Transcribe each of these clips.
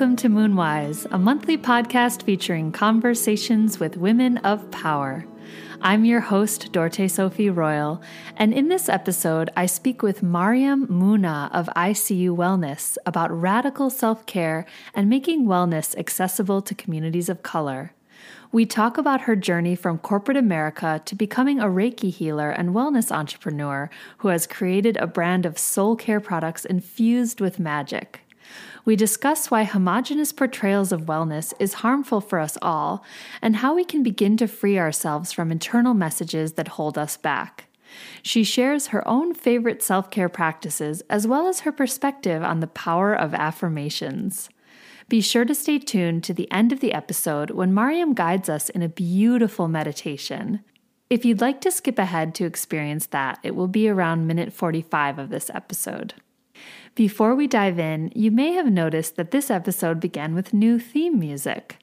welcome to Moonwise, a monthly podcast featuring conversations with women of power. I'm your host, Dorte Sophie Royal, and in this episode, I speak with Mariam Muna of ICU Wellness about radical self care and making wellness accessible to communities of color. We talk about her journey from corporate America to becoming a Reiki healer and wellness entrepreneur who has created a brand of soul care products infused with magic. We discuss why homogenous portrayals of wellness is harmful for us all and how we can begin to free ourselves from internal messages that hold us back. She shares her own favorite self care practices as well as her perspective on the power of affirmations. Be sure to stay tuned to the end of the episode when Mariam guides us in a beautiful meditation. If you'd like to skip ahead to experience that, it will be around minute 45 of this episode. Before we dive in, you may have noticed that this episode began with new theme music.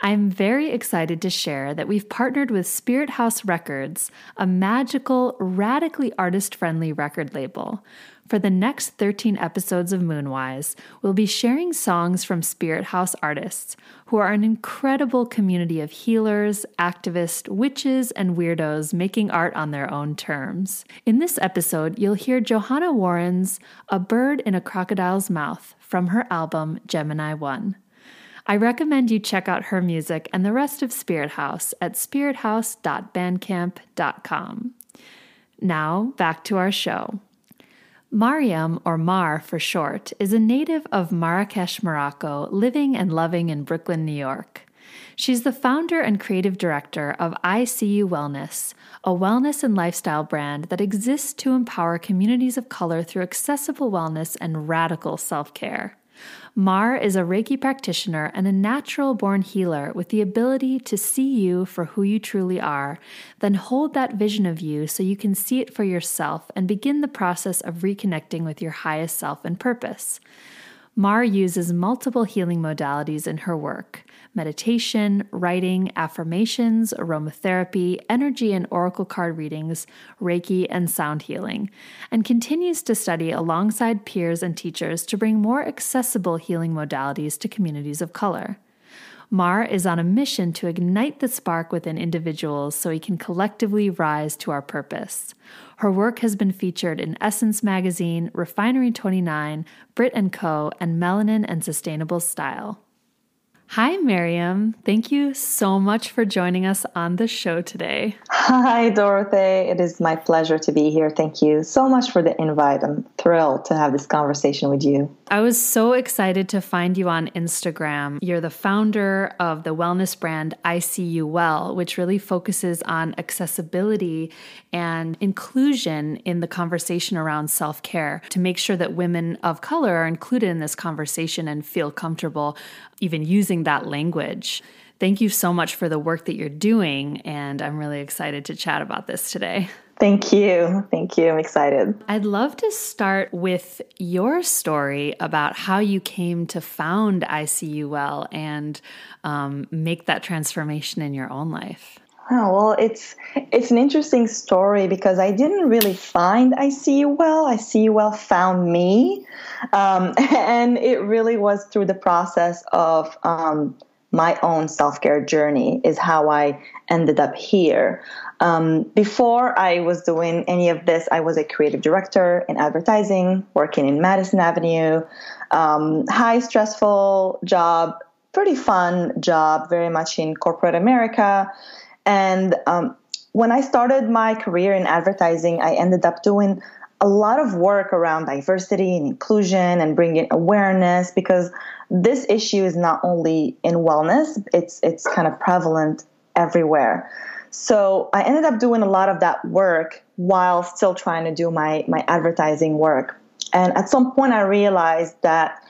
I'm very excited to share that we've partnered with Spirit House Records, a magical, radically artist friendly record label. For the next 13 episodes of Moonwise, we'll be sharing songs from Spirit House artists, who are an incredible community of healers, activists, witches, and weirdos making art on their own terms. In this episode, you'll hear Johanna Warren's A Bird in a Crocodile's Mouth from her album Gemini One. I recommend you check out her music and the rest of Spirit House at spirithouse.bandcamp.com. Now, back to our show. Mariam, or Mar for short, is a native of Marrakesh, Morocco, living and loving in Brooklyn, New York. She's the founder and creative director of ICU Wellness, a wellness and lifestyle brand that exists to empower communities of color through accessible wellness and radical self care. Mar is a Reiki practitioner and a natural born healer with the ability to see you for who you truly are, then hold that vision of you so you can see it for yourself and begin the process of reconnecting with your highest self and purpose. Mar uses multiple healing modalities in her work meditation, writing, affirmations, aromatherapy, energy and oracle card readings, Reiki, and sound healing, and continues to study alongside peers and teachers to bring more accessible healing modalities to communities of color. Mar is on a mission to ignite the spark within individuals so we can collectively rise to our purpose. Her work has been featured in Essence Magazine, Refinery 29, Brit & Co., and Melanin and Sustainable Style. Hi, Mariam. Thank you so much for joining us on the show today. Hi, Dorothy. It is my pleasure to be here. Thank you so much for the invite. I'm thrilled to have this conversation with you. I was so excited to find you on Instagram. You're the founder of the wellness brand ICU Well, which really focuses on accessibility and inclusion in the conversation around self care to make sure that women of color are included in this conversation and feel comfortable even using that language. Thank you so much for the work that you're doing, and I'm really excited to chat about this today. Thank you. Thank you. I'm excited. I'd love to start with your story about how you came to found ICU Well and um, make that transformation in your own life. Oh, well, it's it's an interesting story because I didn't really find I see you Well. I see you Well found me, um, and it really was through the process of um, my own self care journey is how I ended up here. Um, before I was doing any of this, I was a creative director in advertising, working in Madison Avenue, um, high stressful job, pretty fun job, very much in corporate America and um, when I started my career in advertising, I ended up doing a lot of work around diversity and inclusion and bringing awareness because this issue is not only in wellness, it's, it's kind of prevalent everywhere. So I ended up doing a lot of that work while still trying to do my, my advertising work. And at some point, I realized that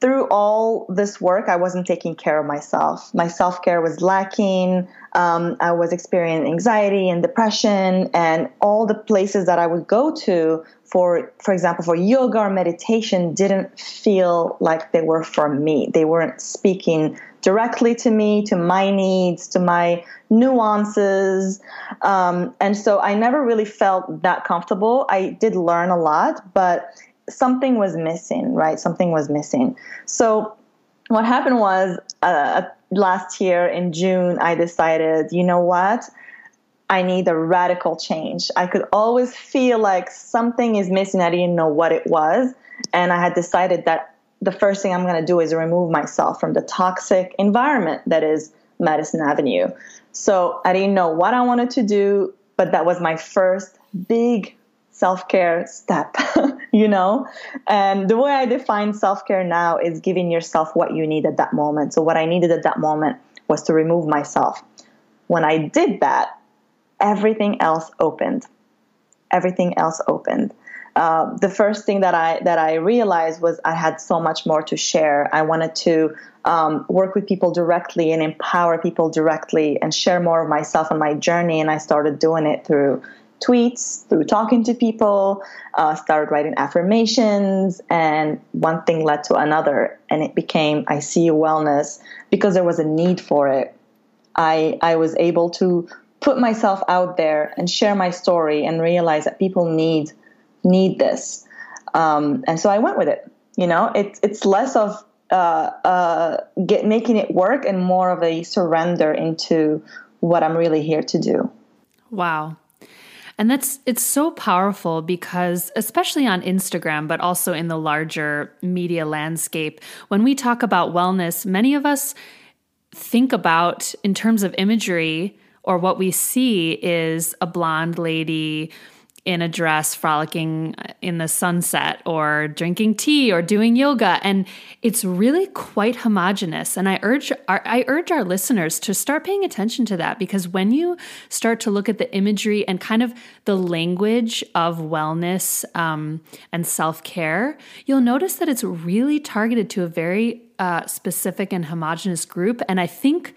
through all this work, I wasn't taking care of myself. My self care was lacking. Um, I was experiencing anxiety and depression, and all the places that I would go to for, for example, for yoga or meditation, didn't feel like they were for me. They weren't speaking directly to me, to my needs, to my nuances, um, and so I never really felt that comfortable. I did learn a lot, but something was missing, right? Something was missing. So what happened was uh, last year in June, I decided, you know what? I need a radical change. I could always feel like something is missing. I didn't know what it was. And I had decided that the first thing I'm going to do is remove myself from the toxic environment that is Madison Avenue. So I didn't know what I wanted to do, but that was my first big self care step, you know? And the way I define self care now is giving yourself what you need at that moment. So, what I needed at that moment was to remove myself. When I did that, everything else opened. Everything else opened. Uh, the first thing that I that I realized was I had so much more to share. I wanted to um, work with people directly and empower people directly and share more of myself and my journey. And I started doing it through tweets, through talking to people, uh, started writing affirmations, and one thing led to another, and it became I see wellness because there was a need for it. I I was able to put myself out there and share my story and realize that people need need this. Um, and so I went with it. You know, it's it's less of uh, uh, get making it work and more of a surrender into what I'm really here to do. Wow. And that's it's so powerful because especially on Instagram but also in the larger media landscape when we talk about wellness many of us think about in terms of imagery or what we see is a blonde lady in a dress frolicking in the sunset or drinking tea or doing yoga. And it's really quite homogenous. And i urge our, i urge our listeners to start paying attention to that because when you start to look at the imagery and kind of the language of wellness um, and self-care you'll notice that it's really targeted to a very uh, specific and homogenous group. And i think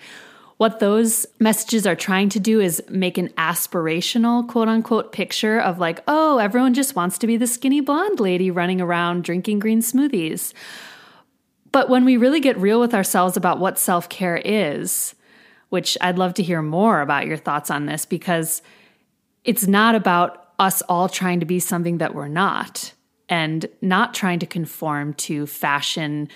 what those messages are trying to do is make an aspirational quote unquote picture of like, oh, everyone just wants to be the skinny blonde lady running around drinking green smoothies. But when we really get real with ourselves about what self care is, which I'd love to hear more about your thoughts on this because it's not about us all trying to be something that we're not and not trying to conform to fashion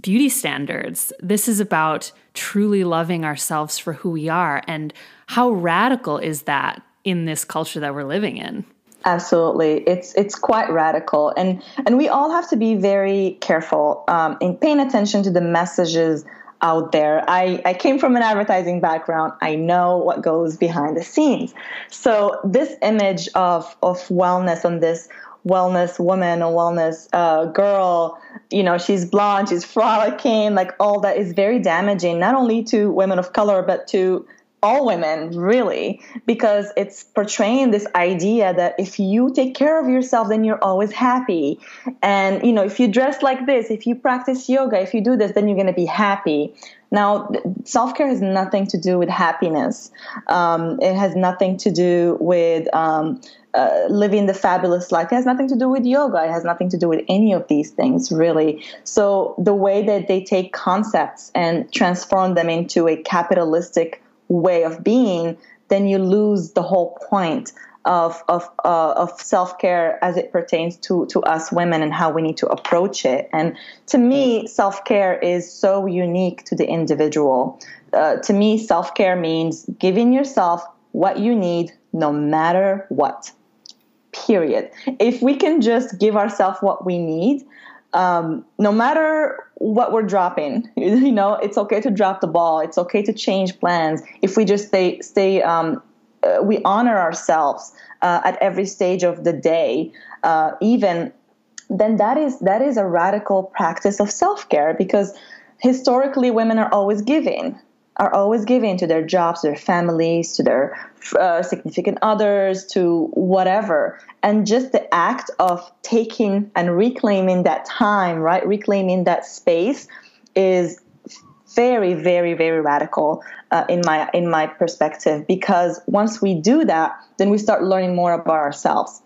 beauty standards. This is about truly loving ourselves for who we are. And how radical is that in this culture that we're living in? Absolutely, it's it's quite radical, and and we all have to be very careful um, in paying attention to the messages out there. I, I came from an advertising background. I know what goes behind the scenes. So this image of of wellness on this wellness woman, a wellness uh, girl. You know, she's blonde, she's frolicking, like all that is very damaging, not only to women of color, but to all women, really, because it's portraying this idea that if you take care of yourself, then you're always happy. And, you know, if you dress like this, if you practice yoga, if you do this, then you're going to be happy. Now, self care has nothing to do with happiness. Um, it has nothing to do with um, uh, living the fabulous life. It has nothing to do with yoga. It has nothing to do with any of these things, really. So, the way that they take concepts and transform them into a capitalistic way of being, then you lose the whole point of of uh, of self care as it pertains to to us women and how we need to approach it. And to me, self care is so unique to the individual. Uh, to me, self care means giving yourself what you need, no matter what. Period. If we can just give ourselves what we need, um, no matter what we're dropping, you know, it's okay to drop the ball. It's okay to change plans if we just stay stay um, uh, we honor ourselves uh, at every stage of the day, uh, even then that is that is a radical practice of self care because historically women are always giving are always giving to their jobs, their families, to their uh, significant others, to whatever. And just the act of taking and reclaiming that time, right, reclaiming that space, is very, very, very radical uh, in my in my perspective. Because once we do that, then we start learning more about ourselves,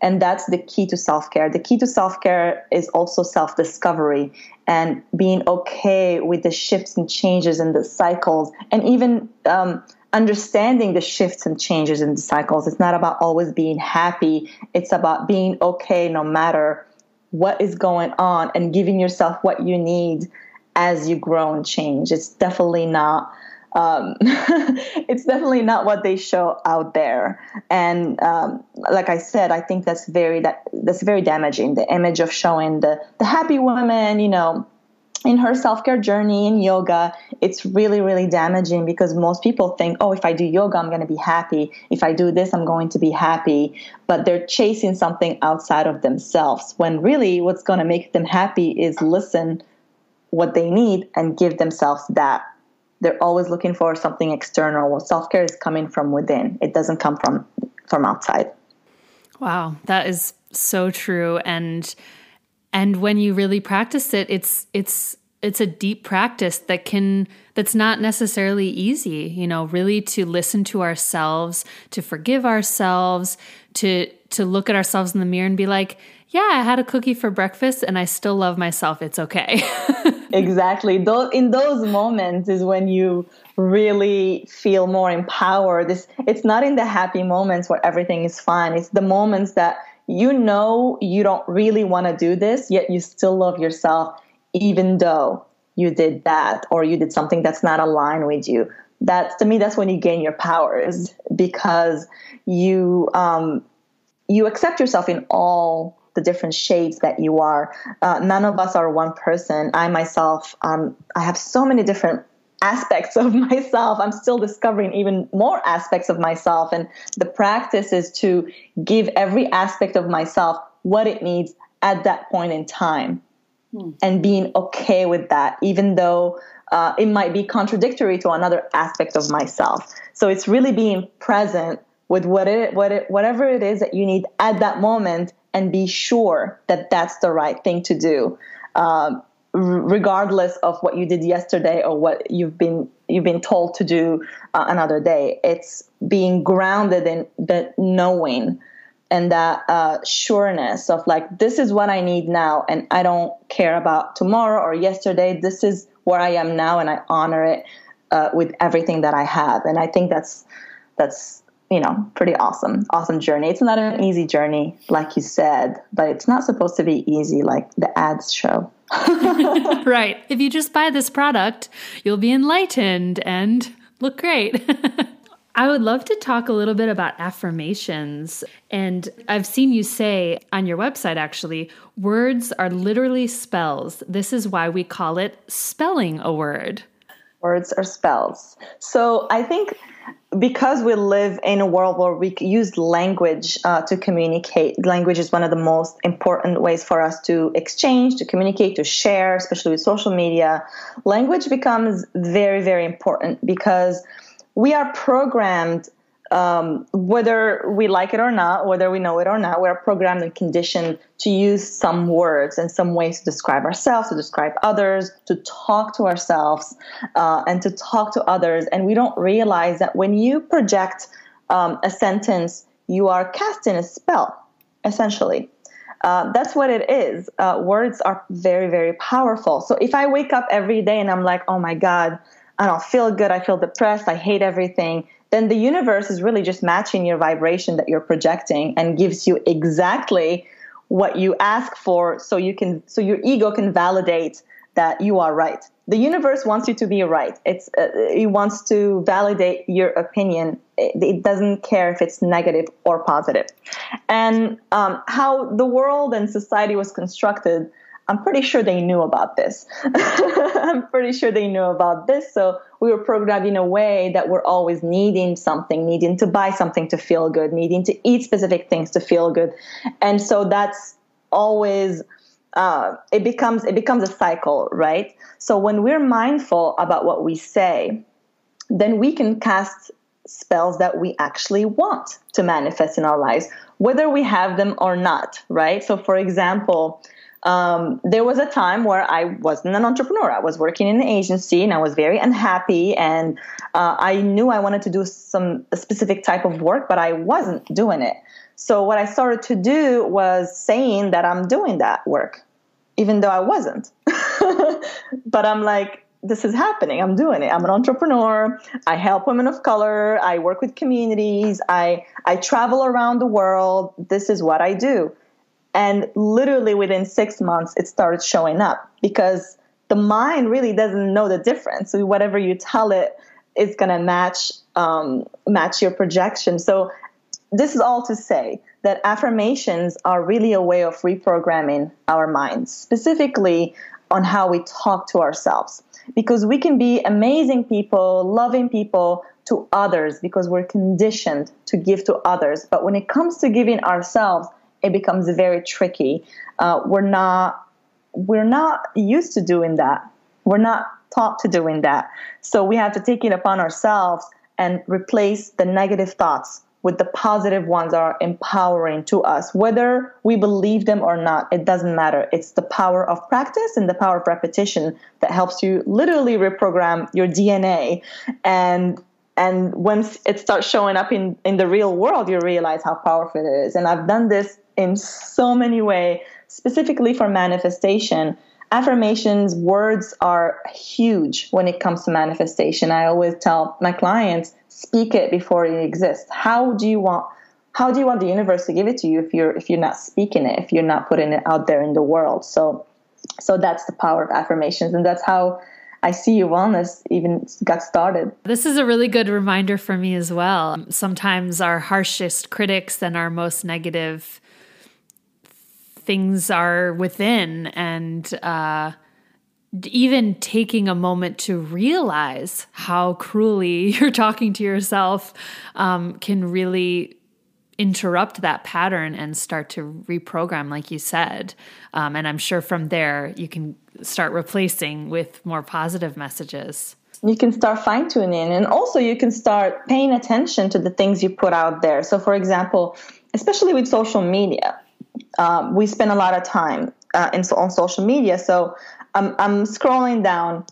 and that's the key to self care. The key to self care is also self discovery and being okay with the shifts and changes in the cycles, and even um, understanding the shifts and changes in the cycles. It's not about always being happy. It's about being okay no matter what is going on and giving yourself what you need as you grow and change. It's definitely not. Um, it's definitely not what they show out there, and um, like I said, I think that's very that that's very damaging. The image of showing the the happy woman, you know, in her self-care journey in yoga it's really really damaging because most people think oh if i do yoga i'm going to be happy if i do this i'm going to be happy but they're chasing something outside of themselves when really what's going to make them happy is listen what they need and give themselves that they're always looking for something external. Well self-care is coming from within. It doesn't come from from outside. Wow. That is so true. And and when you really practice it it's it's it's a deep practice that can that's not necessarily easy you know really to listen to ourselves to forgive ourselves to to look at ourselves in the mirror and be like yeah i had a cookie for breakfast and i still love myself. It's okay exactly. Those in those moments is when you really feel more empowered. It's, it's not in the happy moments where everything is fine. It's the moments that you know you don't really want to do this, yet you still love yourself, even though you did that or you did something that's not aligned with you. That's to me, that's when you gain your powers because you um, you accept yourself in all the different shades that you are. Uh, none of us are one person. I myself, um, I have so many different aspects of myself. I'm still discovering even more aspects of myself. And the practice is to give every aspect of myself what it needs at that point in time hmm. and being okay with that, even though uh, it might be contradictory to another aspect of myself. So it's really being present with what it, what it, whatever it is that you need at that moment and be sure that that's the right thing to do. Um, regardless of what you did yesterday or what you've been you've been told to do uh, another day it's being grounded in the knowing and that uh, sureness of like this is what i need now and i don't care about tomorrow or yesterday this is where i am now and i honor it uh, with everything that i have and i think that's that's you know pretty awesome awesome journey it's not an easy journey like you said but it's not supposed to be easy like the ads show right. If you just buy this product, you'll be enlightened and look great. I would love to talk a little bit about affirmations. And I've seen you say on your website, actually, words are literally spells. This is why we call it spelling a word. Words are spells. So I think because we live in a world where we use language uh, to communicate, language is one of the most important ways for us to exchange, to communicate, to share, especially with social media. Language becomes very, very important because we are programmed um, whether we like it or not, whether we know it or not, we're programmed and conditioned to use some words and some ways to describe ourselves, to describe others, to talk to ourselves, uh, and to talk to others. And we don't realize that when you project um, a sentence, you are casting a spell, essentially. Uh, that's what it is. Uh, words are very, very powerful. So if I wake up every day and I'm like, oh my God, I don't feel good, I feel depressed, I hate everything then the universe is really just matching your vibration that you're projecting and gives you exactly what you ask for so you can so your ego can validate that you are right. The universe wants you to be right. It's uh, it wants to validate your opinion. It, it, doesn't care if it's negative or positive. And um, how the world and society was constructed I'm pretty sure they knew about this. I'm pretty sure they knew about this. So we were programmed in a way that we're always needing something, needing to buy something to feel good, needing to eat specific things to feel good. And so that's always uh, it becomes it becomes a cycle, right? So when we're mindful about what we say, then we can cast spells that we actually want to manifest in our lives, whether we have them or not, right? So for example, um, there was a time where I wasn't an entrepreneur. I was working in an agency and I was very unhappy. And uh, I knew I wanted to do some specific type of work, but I wasn't doing it. So what I started to do was saying that I'm doing that work, even though I wasn't. but I'm like, this is happening. I'm doing it. I'm an entrepreneur. I help women of color. I work with communities. I I travel around the world. This is what I do. And literally within six months, it started showing up because the mind really doesn't know the difference. So whatever you tell it is going to match um, match your projection. So this is all to say that affirmations are really a way of reprogramming our minds, specifically on how we talk to ourselves. Because we can be amazing people, loving people to others because we're conditioned to give to others. But when it comes to giving ourselves, it becomes very tricky. Uh, we're not we're not used to doing that. We're not taught to doing that. So we have to take it upon ourselves and replace the negative thoughts with the positive ones that are empowering to us. Whether we believe them or not, it doesn't matter. It's the power of practice and the power of repetition that helps you literally reprogram your DNA. And and once it starts showing up in, in the real world, you realize how powerful it is. And I've done this in so many ways, specifically for manifestation. Affirmations words are huge when it comes to manifestation. I always tell my clients speak it before it exists. How do you want how do you want the universe to give it to you if you're if you're not speaking it if you're not putting it out there in the world? So so that's the power of affirmations. And that's how I see you wellness even got started. This is a really good reminder for me as well. Sometimes our harshest critics and our most negative things are within and uh, even taking a moment to realize how cruelly you're talking to yourself um, can really interrupt that pattern and start to reprogram, like you said. Um, and I'm sure from there you can start replacing with more positive messages. You can start fine tuning, and also you can start paying attention to the things you put out there. So, for example, especially with social media, um, we spend a lot of time uh, in, on social media. So I'm, I'm scrolling down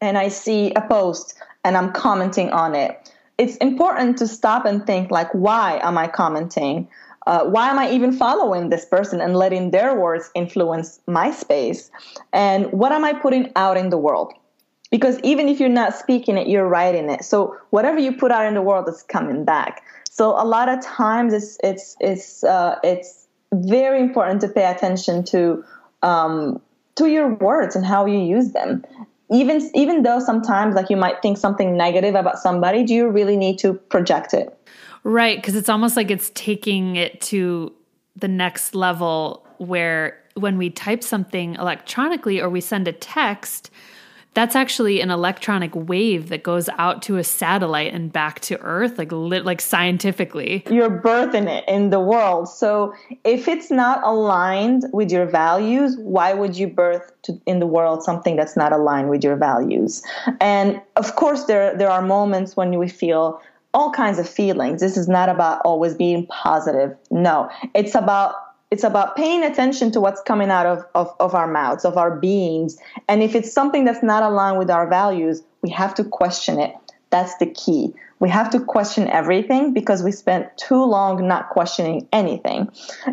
and I see a post and I'm commenting on it. It's important to stop and think like, why am I commenting? Uh, why am I even following this person and letting their words influence my space? And what am I putting out in the world? Because even if you're not speaking it, you're writing it. So whatever you put out in the world is coming back. So a lot of times it's it's it's uh, it's very important to pay attention to um, to your words and how you use them. Even even though sometimes like you might think something negative about somebody, do you really need to project it? Right, because it's almost like it's taking it to the next level where when we type something electronically or we send a text, that's actually an electronic wave that goes out to a satellite and back to earth like lit, like scientifically. You're birthing it in the world. So if it's not aligned with your values why would you birth to, in the world something that's not aligned with your values? And of course there there are moments when we feel all kinds of feelings. This is not about always being positive. No it's about it's about paying attention to what's coming out of, of, of, our mouths, of our beings. And if it's something that's not aligned with our values, we have to question it. That's the key. We have to question everything because we spent too long not questioning anything.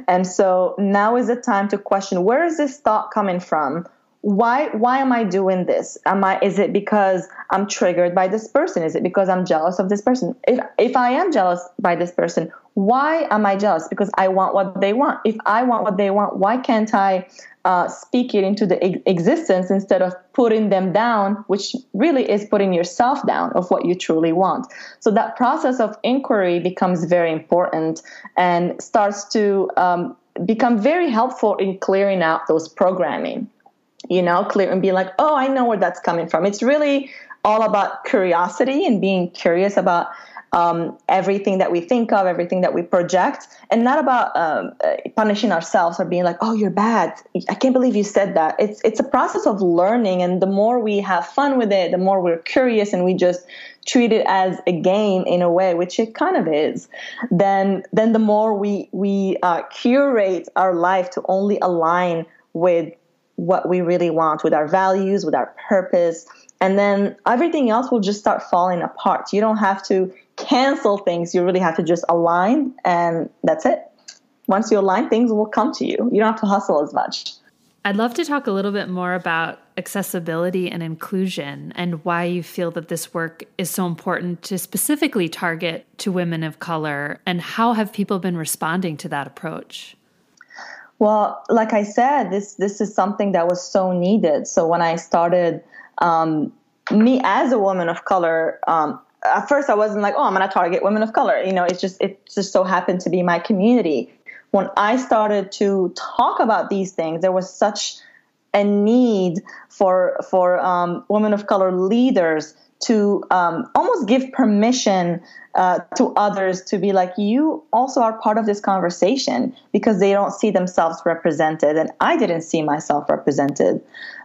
And so now is the time to question where is this thought coming from? Why why am i doing this? Am i is it because i'm triggered by this person? Is it because i'm jealous of this person? If if i am jealous by this person why am i jealous? Because i want what they want. If i want what they want why can't i uh, speak it into the ex- existence instead of putting them down which really is putting yourself down of what you truly want? So that process of inquiry becomes very important and starts to um, become very helpful in clearing out those programming you know, clear and be like, oh, I know where that's coming from. It's really all about curiosity and being curious about um, everything that we think of, everything that we project, and not about um, uh, punishing ourselves or being like, "Oh, you're bad. I can't believe you said that." It's it's a process of learning, and the more we have fun with it, the more we're curious, and we just treat it as a game in a way, which it kind of is. Then then the more we we uh, curate our life to only align with what we really want with our values, with our purpose. And then everything else will just start falling apart. You don't have to cancel things. You really have to just align, and that's it. Once you align, things will come to you. You don't have to hustle as much. I'd love to talk a little bit more about accessibility and inclusion and why you feel that this work is so important to specifically target to women of color and how have people been responding to that approach? Well, like I said, this this is something that was so needed. So when I started, um, me as a woman of color, um, at first I wasn't like, oh, I'm going to target women of color. You know, it's just it just so happened to be my community. When I started to talk about these things, there was such a need for for um, women of color leaders to um, almost give permission uh, to others to be like you also are part of this conversation because they don't see themselves represented and i didn't see myself represented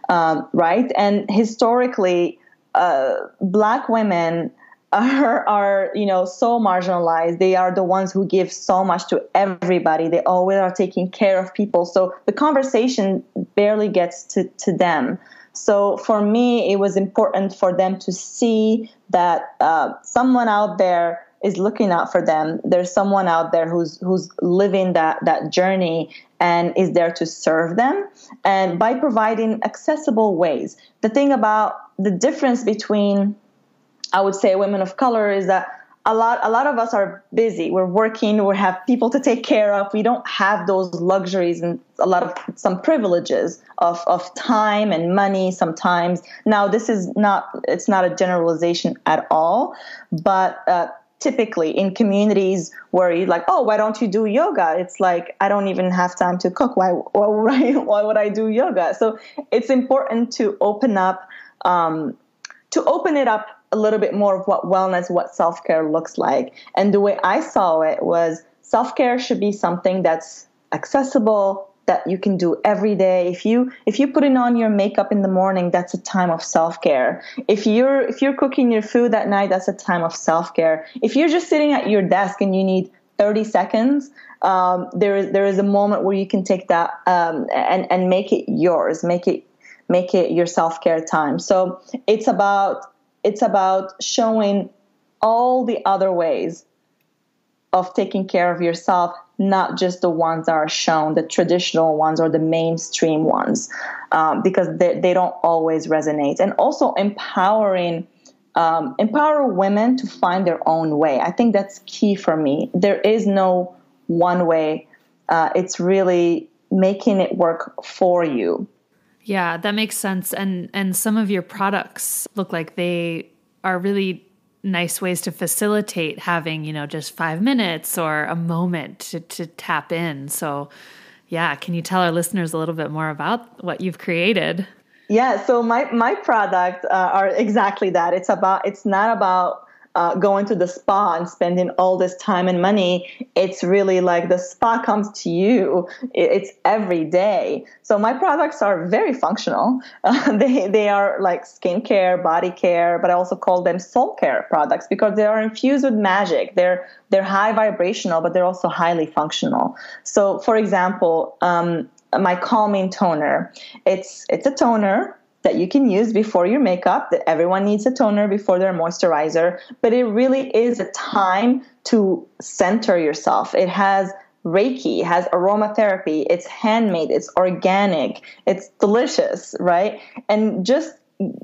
um, right? And historically uh, black women are, are you know so marginalized. They are the ones who give so much to everybody. They always are taking care of people. So the conversation barely gets to, to them so for me it was important for them to see that uh, someone out there is looking out for them. There's someone out there who's who's living that that journey and is there to serve them. And by providing accessible ways the thing about the difference between I would say women of color is that a lot a lot of us are busy. We're working. We have people to take care of. We don't have those luxuries and a lot of some privileges of, of time and money sometimes. Now this is not it's not a generalization at all but uh, typically in communities where you're like oh why don't you do yoga? It's like i don't even have time to cook. Why why would i, why would I do yoga? So it's important to open up um, to open it up a little bit more of what wellness, what self care looks like. And the way I saw it was self care should be something that's accessible, that you can do every day. If you if you putting on your makeup in the morning, that's a time of self care. If you're if you're cooking your food at night, that's a time of self care. If you're just sitting at your desk and you need 30 seconds, um, there is there is a moment where you can take that um, and and make it yours, make it make it your self care time. So it's about it's about showing all the other ways of taking care of yourself, not just the ones that are shown, the traditional ones or the mainstream ones, um, because they, they don't always resonate. And also empowering. Um, empower women to find their own way. I think that's key for me. There is no one way. Uh, it's really making it work for you. Yeah, that makes sense. And and some of your products look like they are really nice ways to facilitate having, you know, just five minutes or a moment to, to tap in. So yeah, can you tell our listeners a little bit more about what you've created? Yeah, so my my product uh, are exactly that. It's about it's not about uh, going to the spa and spending all this time and money. It's really like the spa comes to you. It's every day. So my products are very functional. Uh, they they are like skincare, body care, but I also call them soul care products because they are infused with magic. They're they're high vibrational, but they're also highly functional. So, for example, um, my calming toner. It's it's a toner that you can use before your makeup. That everyone needs a toner before their moisturizer, but it really is a time to center yourself. It has Reiki, it has aromatherapy, it's handmade, it's organic, it's delicious, right? And just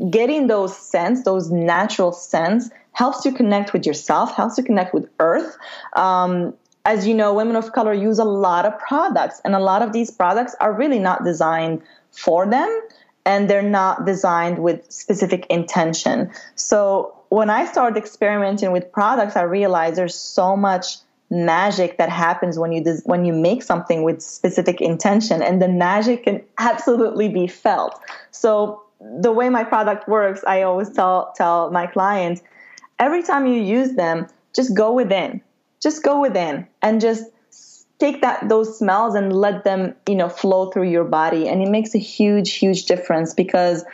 getting those scents, those natural scents, helps you connect with yourself, helps you connect with Earth. Um, as you know, women of color use a lot of products, and a lot of these products are really not designed for them and they're not designed with specific intention. So when I started experimenting with products, I realized there's so much magic that happens when you when you make something with specific intention, and the magic can absolutely be felt. So the way my product works, I always tell tell my clients, every time you use them, just go within, just go within, and just take that those smells and let them you know flow through your body. And it makes a huge huge difference because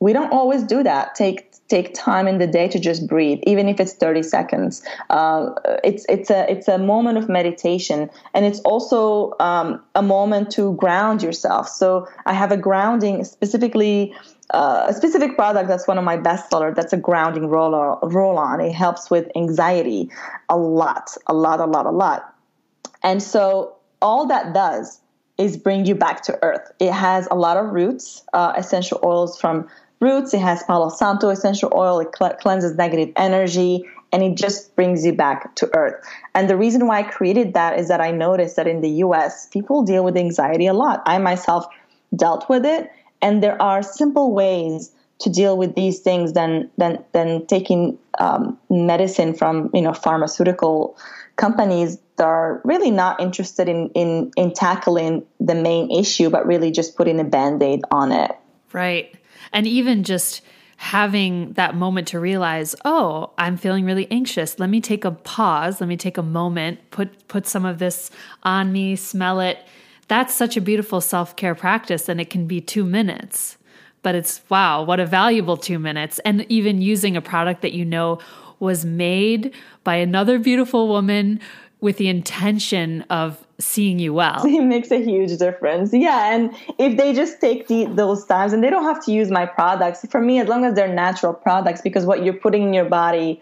we don't always do that. Take take time in the day to just breathe even if it's 30 seconds. Uh, it's it's a it's a moment of meditation. And it's also um, a moment to ground yourself. So i have a grounding specifically uh, a specific product that's one of my best sellers that's a grounding roller roll on it helps with anxiety a lot a lot a lot a lot and so all that does is bring you back to earth. It has a lot of roots, uh, essential oils from roots. It has Palo Santo essential oil. It cl- cleanses negative energy. and it just brings you back to earth. And the reason why I created that is that I noticed that in the US, people deal with anxiety a lot. I myself dealt with it, and there are simple ways to deal with these things than than than taking um, medicine from you know pharmaceutical companies are really not interested in in in tackling the main issue, but really just putting a band aid on it. Right, and even just having that moment to realize, oh, I'm feeling really anxious. Let me take a pause. Let me take a moment. Put put some of this on me. Smell it. That's such a beautiful self care practice, and it can be two minutes but it's wow, what a valuable two minutes. And even using a product that you know was made by another beautiful woman with the intention of seeing you well. It makes a huge difference. Yeah. And if they just take the, those times and they don't have to use my products, for me, as long as they're natural products, because what you're putting in your body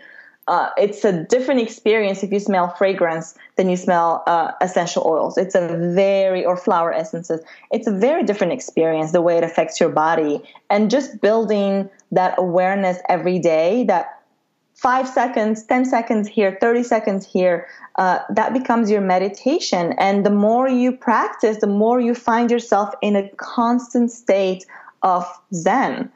uh, it's a different experience if you smell fragrance than you smell uh, essential oils. It's a very, or flower essences. It's a very different experience, the way it affects your body. And just building that awareness every day that five seconds, 10 seconds here, 30 seconds here, uh, that becomes your meditation. And the more you practice, the more you find yourself in a constant state of Zen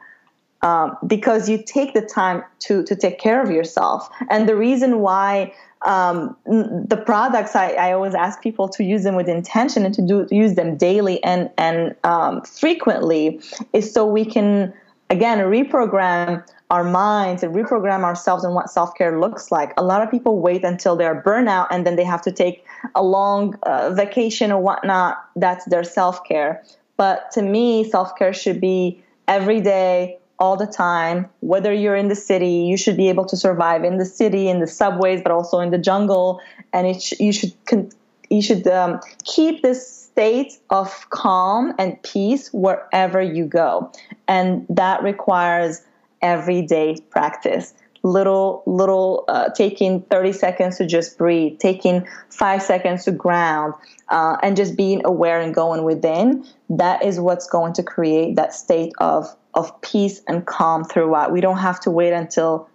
um, because you take the time to to take care of yourself. And the reason why um, the products I, I, always ask people to use them with intention and to do use them daily and and um, frequently is so we can again reprogram our minds and reprogram ourselves and what self-care looks like a lot of people wait until they're burnout and then they have to take a long uh, vacation or whatnot that's their self-care but to me self-care should be every day all the time. Whether you're in the city, you should be able to survive in the city, in the subways, but also in the jungle. And it sh- you should con- you should um, keep this state of calm and peace wherever you go, and that requires everyday practice. Little, little, uh, taking 30 seconds to just breathe, taking five seconds to ground, uh, and just being aware and going within. That is what's going to create that state of of peace and calm throughout. We don't have to wait until,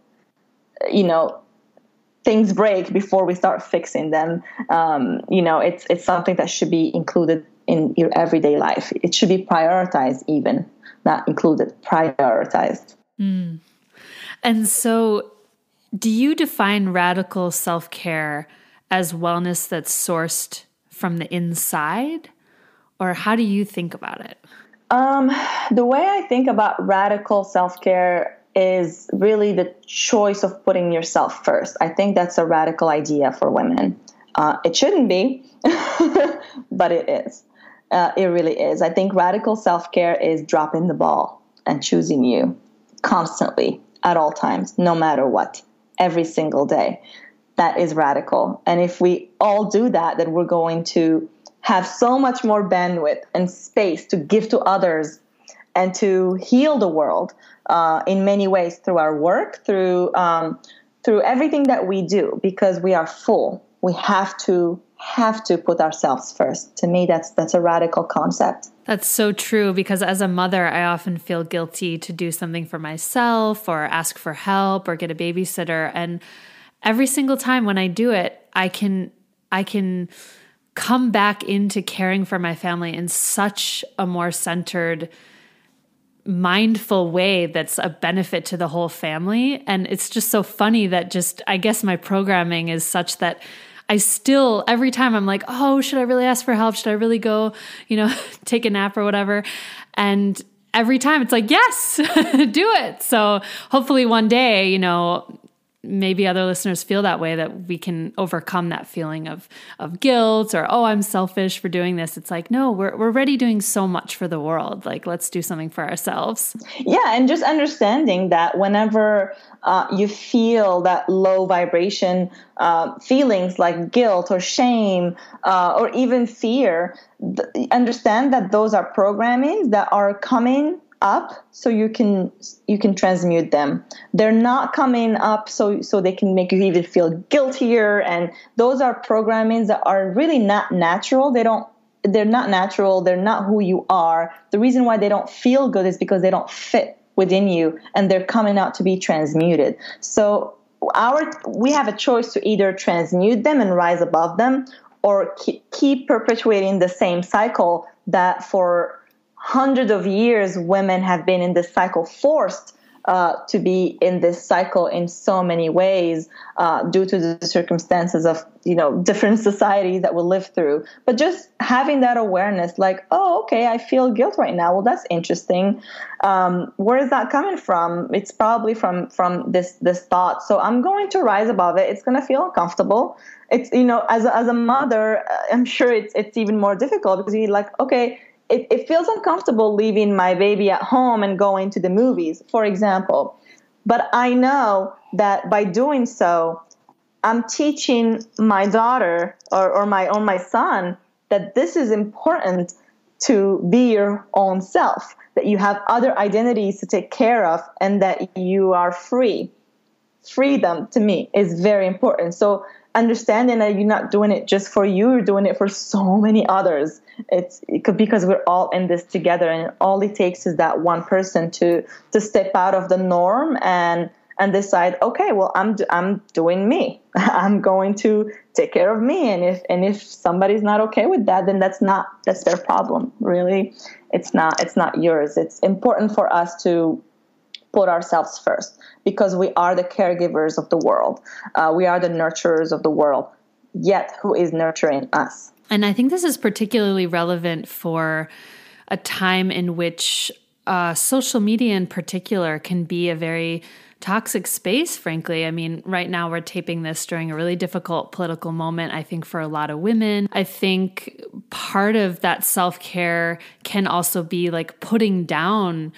you know, things break before we start fixing them. Um, you know, it's it's something that should be included in your everyday life. It should be prioritized, even not included, prioritized. Mm. And so, do you define radical self care as wellness that's sourced from the inside, or how do you think about it? Um, the way I think about radical self care is really the choice of putting yourself first. I think that's a radical idea for women. Uh, it shouldn't be, but it is. Uh, it really is. I think radical self care is dropping the ball and choosing you constantly at all times, no matter what, every single day. That is radical. And if we all do that, then we're going to have so much more bandwidth and space to give to others and to heal the world uh, in many ways through our work, through um, through everything that we do, because we are full. We have to have to put ourselves first. To me, that's that's a radical concept. That's so true because as a mother, I often feel guilty to do something for myself or ask for help or get a babysitter, and every single time when I do it, I can I can come back into caring for my family in such a more centered mindful way that's a benefit to the whole family. And it's just so funny that just i guess my programming is such that i still every time i'm like oh should i really ask for help? Should i really go you know take a nap or whatever? And every time it's like yes do it. So hopefully one day you know maybe other listeners feel that way that we can overcome that feeling of of guilt or oh I'm selfish for doing this. It's like no we're we're already doing so much for the world. Like let's do something for ourselves. Yeah and just understanding that whenever uh, you feel that low vibration uh, feelings like guilt or shame uh, or even fear th- understand that those are programming that are coming up so you can you can transmute them. They're not coming up so so they can make you even feel guiltier. And those are programmings that are really not natural. They don't they're not natural. They're not who you are. The reason why they don't feel good is because they don't fit within you and they're coming out to be transmuted. So our we have a choice to either transmute them and rise above them or keep, keep perpetuating the same cycle that for hundreds of years women have been in this cycle forced uh, to be in this cycle in so many ways uh, due to the circumstances of you know different societies that we live through. But just having that awareness like oh okay i feel guilt right now. Well that's interesting. Um, where is that coming from? It's probably from from this this thought. So i'm going to rise above it. It's going to feel uncomfortable. It's you know as a, as a mother uh, i'm sure it's it's even more difficult because you're like okay it, it feels uncomfortable leaving my baby at home and going to the movies, for example. But I know that by doing so, I'm teaching my daughter or, or my or my son that this is important to be your own self, that you have other identities to take care of, and that you are free. Freedom to me is very important. So understanding that you're not doing it just for you, you're doing it for so many others. It's it could, because we're all in this together, and all it takes is that one person to to step out of the norm and and decide, okay, well, I'm I'm doing me. I'm going to take care of me, and if and if somebody's not okay with that, then that's not that's their problem. Really, it's not it's not yours. It's important for us to put ourselves first because we are the caregivers of the world. Uh, we are the nurturers of the world. Yet, who is nurturing us? And I think this is particularly relevant for a time in which uh, social media, in particular, can be a very toxic space, frankly. I mean, right now we're taping this during a really difficult political moment, I think, for a lot of women. I think part of that self care can also be like putting down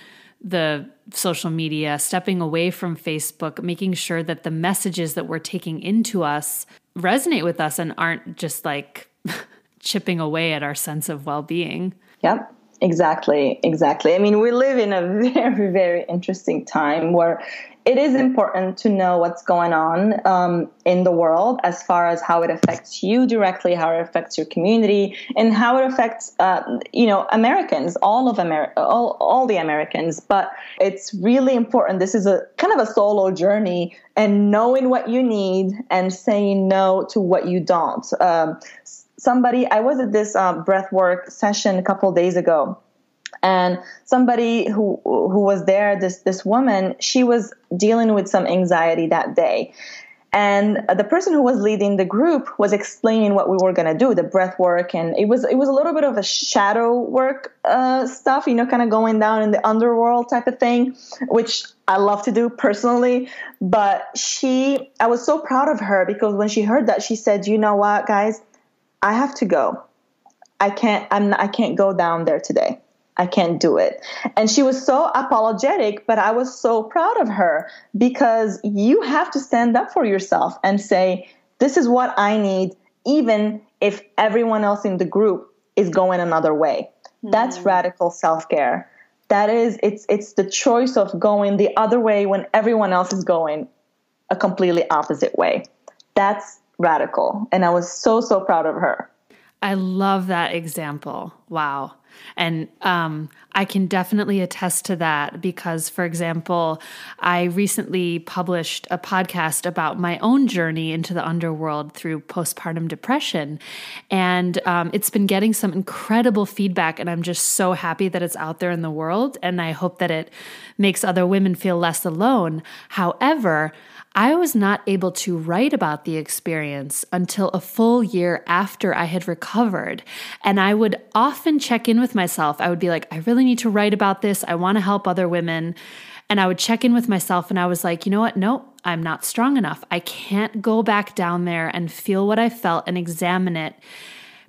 the social media, stepping away from Facebook, making sure that the messages that we're taking into us resonate with us and aren't just like chipping away at our sense of well being. Yep. Exactly, exactly. I mean, we live in a very, very interesting time where it is important to know what's going on um, in the world as far as how it affects you directly, how it affects your community, and how it affects uh, you know Americans, all of America, all, all the Americans. But it's really important. This is a kind of a solo journey, and knowing what you need and saying no to what you don't. Um, somebody, I was at this uh, breath work session a couple days ago and somebody who who was there this this woman she was dealing with some anxiety that day. And the person who was leading the group was explaining what we were going to do the breath work and it was it was a little bit of a shadow work uh, stuff you know kind of going down in the underworld type of thing which i love to do personally. But she i was so proud of her because when she heard that she said you know what guys? I have to go. I can't i'm i can't go down there today I can't do it. And she was so apologetic, but I was so proud of her because you have to stand up for yourself and say, this is what I need, even if everyone else in the group is going another way. Mm-hmm. That's radical self care. That is, it's, it's the choice of going the other way when everyone else is going a completely opposite way. That's radical. And I was so, so proud of her. I love that example. Wow. And um, I can definitely attest to that because, for example, I recently published a podcast about my own journey into the underworld through postpartum depression. And um, it's been getting some incredible feedback. And I'm just so happy that it's out there in the world. And I hope that it makes other women feel less alone. However, I was not able to write about the experience until a full year after I had recovered. And I would often check in with myself. I would be like, I really need to write about this. I want to help other women. And I would check in with myself and I was like, you know what? No, I'm not strong enough. I can't go back down there and feel what I felt and examine it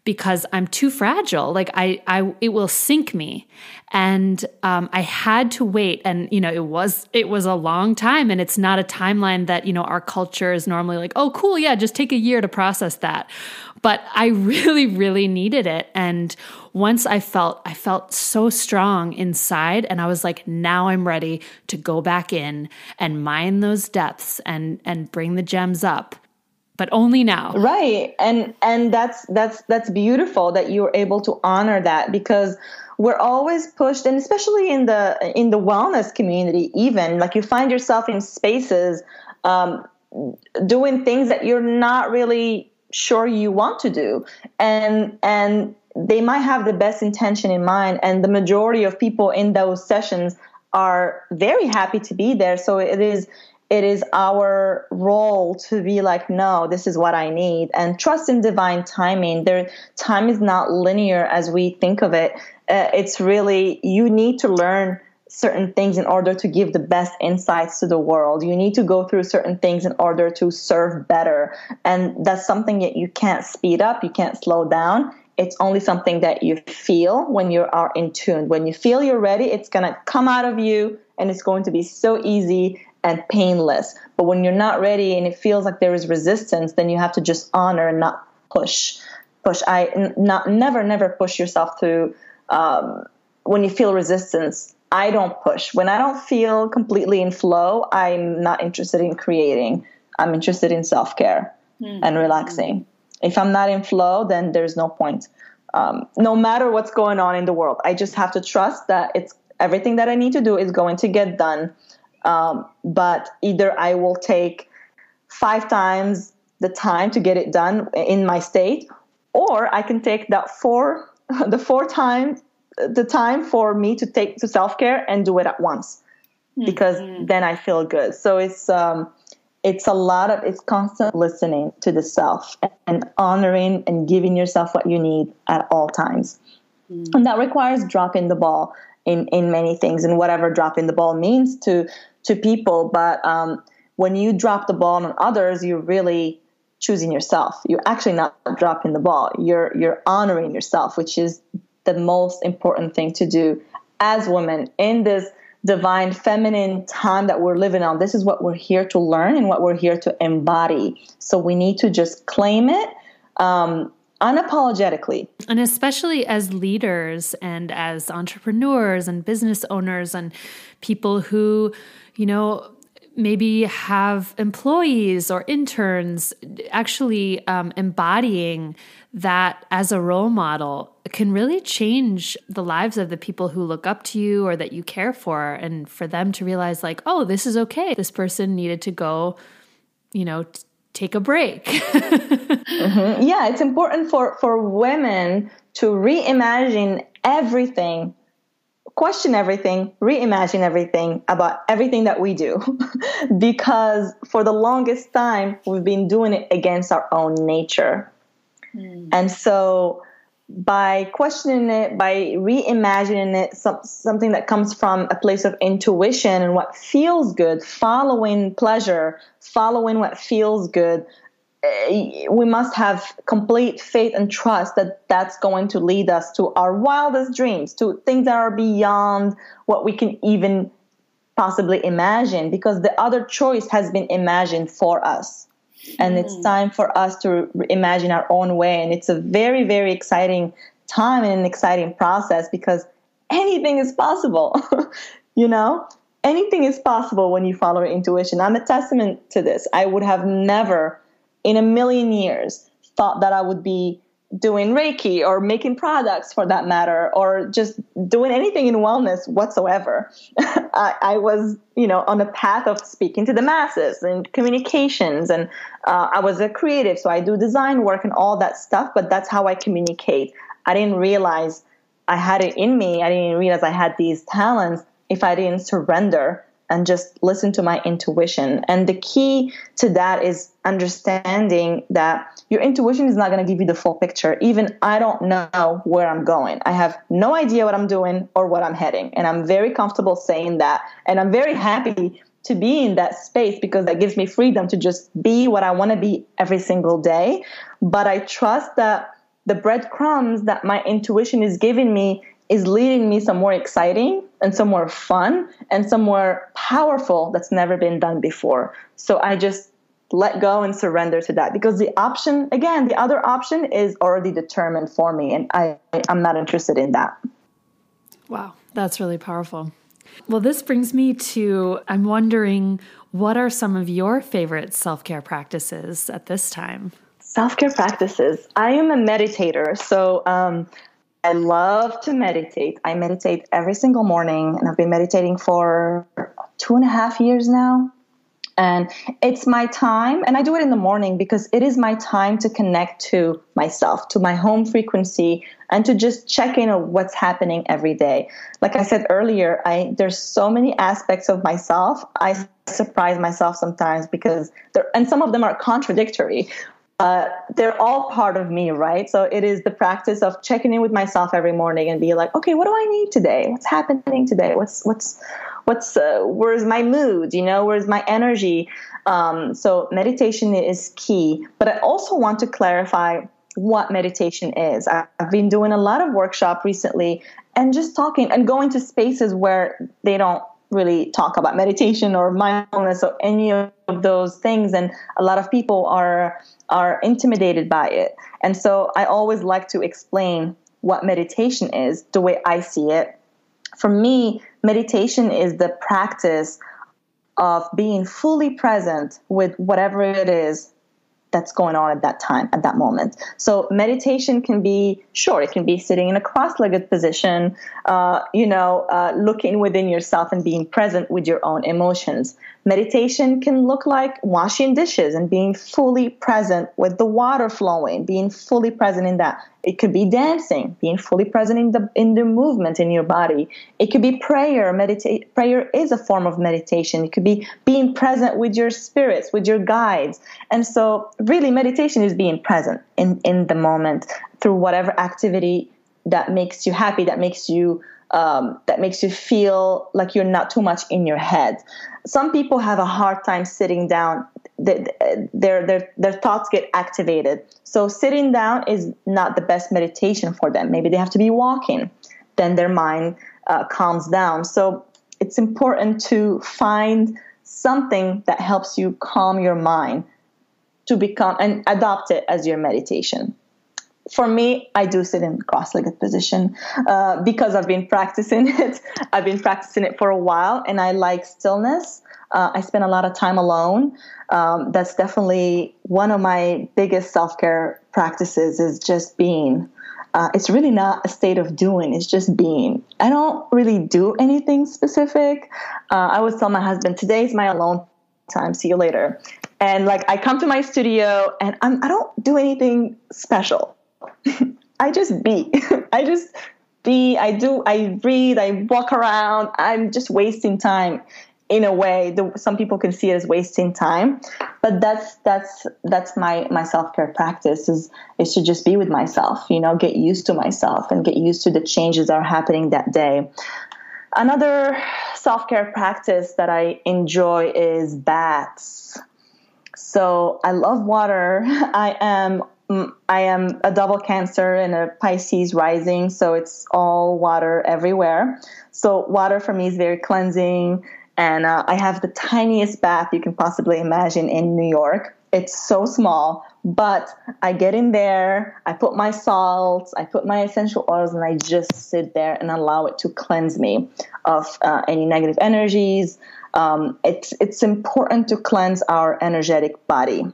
because I'm too fragile. Like I, I, it will sink me. And um, I had to wait, and you know, it was it was a long time, and it's not a timeline that you know our culture is normally like, oh, cool, yeah, just take a year to process that. But I really, really needed it, and once I felt, I felt so strong inside, and I was like, now I'm ready to go back in and mine those depths and and bring the gems up but only now. Right. And and that's that's that's beautiful that you're able to honor that because we're always pushed and especially in the in the wellness community even like you find yourself in spaces um, doing things that you're not really sure you want to do. And and they might have the best intention in mind and the majority of people in those sessions are very happy to be there. So it is it is our role to be like no this is what i need and trust in divine timing there time is not linear as we think of it uh, it's really you need to learn certain things in order to give the best insights to the world. You need to go through certain things in order to serve better. And that's something that you can't speed up, you can't slow down. It's only something that you feel when you are in tune. When you feel you're ready, it's going to come out of you and it's going to be so easy and painless. But when you're not ready and it feels like there is resistance, then you have to just honor and not push. Push. I n- not never never push yourself to um, when you feel resistance I don't push. When I don't feel completely in flow, I'm not interested in creating. I'm interested in self care mm-hmm. and relaxing. If I'm not in flow, then there's no point. Um, no matter what's going on in the world, I just have to trust that it's everything that I need to do is going to get done. Um, but either I will take five times the time to get it done in my state, or I can take that four the four times the time for me to take to self care and do it at once mm-hmm. because then I feel good. So it's um, it's a lot of it's constant listening to the self and honoring and giving yourself what you need at all times, mm-hmm. and that requires dropping the ball in in many things and whatever dropping the ball means to to people. But um, when you drop the ball on others, you're really choosing yourself. You're actually not dropping the ball. You're you're honoring yourself, which is the most important thing to do as women in this divine feminine time that we're living on. This is what we're here to learn and what we're here to embody. So we need to just claim it um, unapologetically. And especially as leaders and as entrepreneurs and business owners and people who, you know, maybe have employees or interns actually um, embodying that as a role model can really change the lives of the people who look up to you or that you care for and for them to realize like oh this is okay this person needed to go you know take a break mm-hmm. yeah it's important for for women to reimagine everything question everything reimagine everything about everything that we do because for the longest time we've been doing it against our own nature Mm. And so by questioning it, by reimagining it, some, something that comes from a place of intuition and what feels good, following pleasure, following what feels good, eh, we must have complete faith and trust that that's going to lead us to our wildest dreams, to things that are beyond what we can even possibly imagine, because the other choice has been imagined for us and it's hmm. time for us to imagine our own way. And it's a very very exciting time and an exciting process because anything is possible you know? Anything is possible when you follow your intuition. I'm a testament to this. I would have never in a million years thought that i would be doing Reiki or making products for that matter, or just doing anything in wellness whatsoever. I, I, was, you know, on a path of speaking to the masses and communications, and uh, I was a creative, so I do design work and all that stuff. But that's how I communicate. I didn't realize I had it in me. I didn't realize I had these talents if I didn't surrender and just listen to my intuition. And the key to that is understanding that your intuition is not going to give you the full picture. Even I don't know where I'm going. I have no idea what I'm doing or what I'm heading. And I'm very comfortable saying that. And I'm very happy to be in that space because that gives me freedom to just be what I want to be every single day. But I trust that the breadcrumbs that my intuition is giving me is leading me somewhere exciting and somewhere fun and somewhere powerful that's never been done before. So I just let go and surrender to that because the option, again, the other option is already determined for me and I, I'm not interested in that. Wow, that's really powerful. Well, this brings me to I'm wondering what are some of your favorite self care practices at this time? Self care practices. I am a meditator. So um, I love to meditate. I meditate every single morning, and I've been meditating for two and a half years now. And it's my time, and I do it in the morning because it is my time to connect to myself, to my home frequency, and to just check in on what's happening every day. Like I said earlier, I there's so many aspects of myself. I surprise myself sometimes because and some of them are contradictory. Uh, they're all part of me, right? So it is the practice of checking in with myself every morning and be like, okay, what do I need today? What's happening today? What's what's what's uh, where's my mood you know where's my energy um, so meditation is key but i also want to clarify what meditation is i've been doing a lot of workshop recently and just talking and going to spaces where they don't really talk about meditation or mindfulness or any of those things and a lot of people are are intimidated by it. And so i always like to explain what meditation is the way i see it. For me, meditation is the practice of being fully present with whatever it is that's going on at that time, at that moment. So meditation can be, sure, it can be sitting in a cross-legged position, uh, you know, uh, looking within yourself and being present with your own emotions. Meditation can look like washing dishes and being fully present with the water flowing, being fully present in that. It could be dancing, being fully present in the in the movement in your body. It could be prayer. Meditate. Prayer is a form of meditation. It could be being present with your spirits, with your guides. And so, really, meditation is being present in in the moment through whatever activity that makes you happy, that makes you um, that makes you feel like you're not too much in your head. Some people have a hard time sitting down their, their, their thoughts get activated. So sitting down is not the best meditation for them. Maybe they have to be walking. Then their mind uh, calms down. So it's important to find something that helps you calm your mind to become and adopt it as your meditation. For me, I do sit in cross-legged position uh, because I've been practicing it. I've been practicing it for a while, and I like stillness. Uh, I spend a lot of time alone. Um, that's definitely one of my biggest self care practices is just being. Uh, it's really not a state of doing, it's just being. I don't really do anything specific. Uh, I always tell my husband, today's my alone time, see you later. And like I come to my studio and I'm, I don't do anything special. I just be. I just be. I do. I read. I walk around. I'm just wasting time in a way the, some people can see it as wasting time but that's that's that's my my self-care practice is is to just be with myself you know get used to myself and get used to the changes that are happening that day another self-care practice that i enjoy is baths so i love water i am I am a double cancer and a Pisces rising, so it's all water everywhere. So water for me is very cleansing and uh, I have the tiniest bath you can possibly imagine in New York. It's so small, but I get in there, I put my salts, I put my essential oils, and I just sit there and allow it to cleanse me of uh, any negative energies. Um, it's it's important to cleanse our energetic body.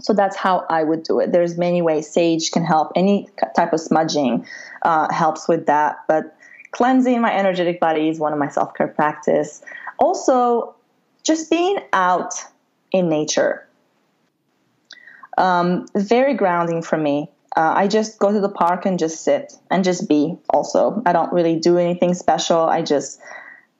So that's how I would do it. There's many ways. Sage can help. Any type of smudging uh, helps with that, but cleansing my energetic body is one of my self care practice also just being out in nature. Um, very grounding for me. Uh, I just go to the park and just sit and just be. Also, I don't really do anything special. I just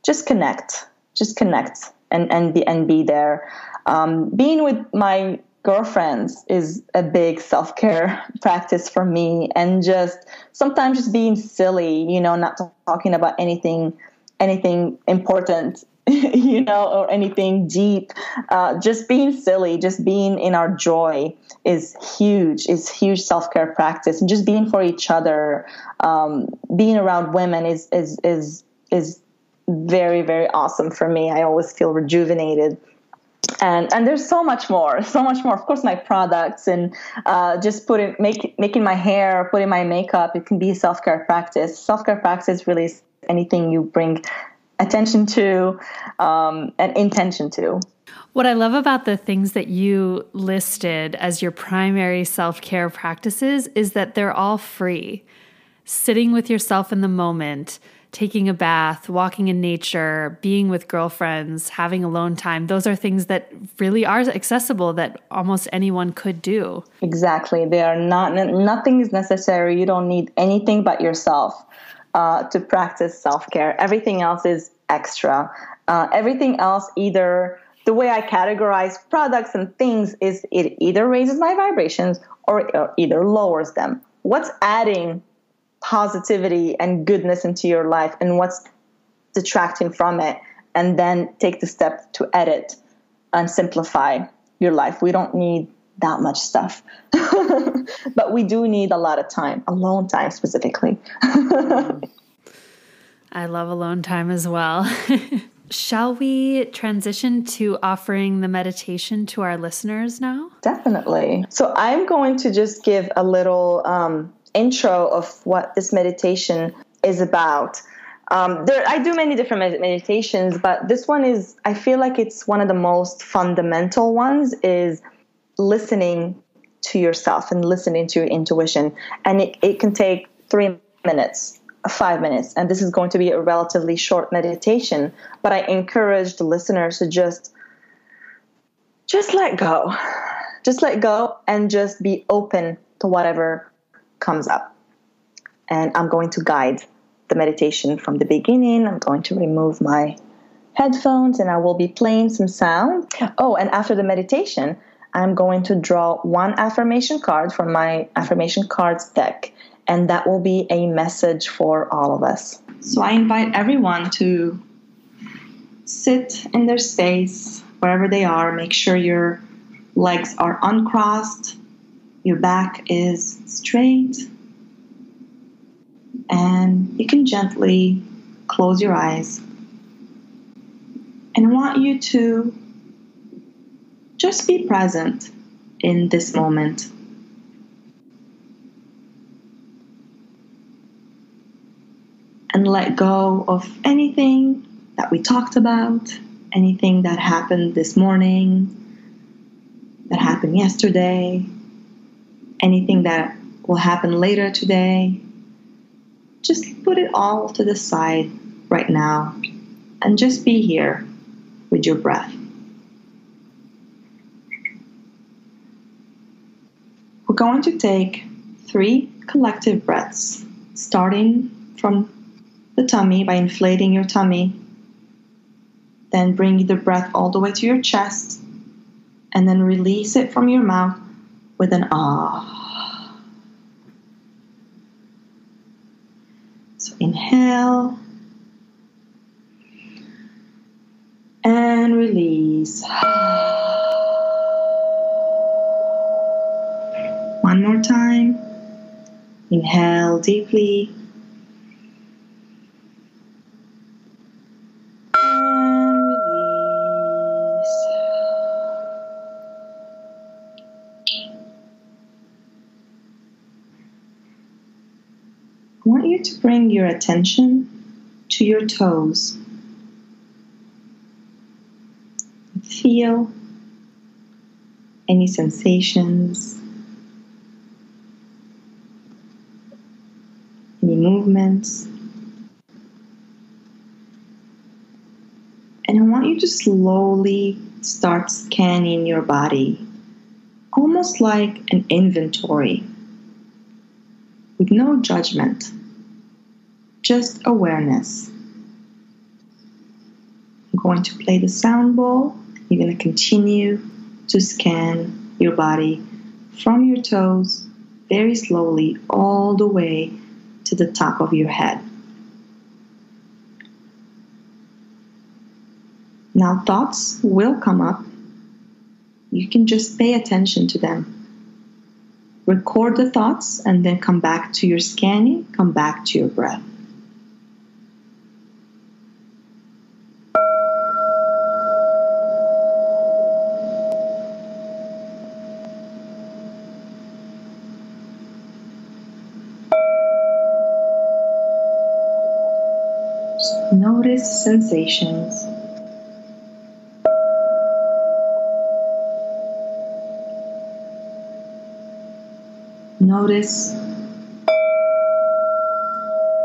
just connect, just connect and and be and be there. Um, being with my girlfriends is a big self care practice for me, and just sometimes just being silly, you know, not talking about anything anything important you know, or anything deep. Uh, just being silly, just being in our joy is huge. Is huge self care practice, and just being for each other, um, being around women is is is is very very awesome for me. I always feel rejuvenated. And and there's so much more, so much more. Of course, my products and uh, just putting make, making my hair, putting my makeup. It can be self care practice. Self care practice really is anything you bring attention to um, and intention to. What I love about the things that you listed as your primary self care practices is that they're all free. Sitting with yourself in the moment, taking a bath, walking in nature, being with girlfriends, having alone time, those are things that really are accessible that almost anyone could do. Exactly. They are not, nothing is necessary. You don't need anything but yourself uh, to practice self care. Everything else is extra. Uh, everything else, either the way I categorize products and things, is it either raises my vibrations or, or either lowers them. What's adding positivity and goodness into your life and what's detracting from it and then take the step to edit and simplify your life we don't need that much stuff but we do need a lot of time alone time specifically i love alone time as well Shall we transition to offering the meditation to our listeners now? Definitely. So, I'm going to just give a little um, intro of what this meditation is about. Um, there, I do many different med- meditations, but this one is, I feel like it's one of the most fundamental ones is listening to yourself and listening to your intuition. And it, it can take three minutes, five minutes, and this is going to be a relatively short meditation, but I encourage the listeners to just, just let go. Just let go and just be open to whatever comes up. And I'm going to guide the meditation from the beginning. I'm going to remove my headphones and I will be playing some sound. Oh, and after the meditation, I'm going to draw one affirmation card from my affirmation cards deck, and that will be a message for all of us. So I invite everyone to sit in their space wherever they are. Make sure your legs are uncrossed, your back is straight. And you can gently close your eyes. And I want you to just be present in this moment. And let go of anything that we talked about, anything that happened this morning, that happened yesterday, anything that will happen later today, just put it all to the side right now and just be here with your breath. We're going to take three collective breaths, starting from the tummy by inflating your tummy, then bring the breath all the way to your chest, and then release it from your mouth with an ah. So inhale and release. One more time. Inhale deeply. To bring your attention to your toes. Feel any sensations, any movements. And I want you to slowly start scanning your body, almost like an inventory, with no judgment just awareness. I'm going to play the sound ball. You're going to continue to scan your body from your toes very slowly all the way to the top of your head. Now, thoughts will come up. You can just pay attention to them. Record the thoughts and then come back to your scanning, come back to your breath. Sensations. Notice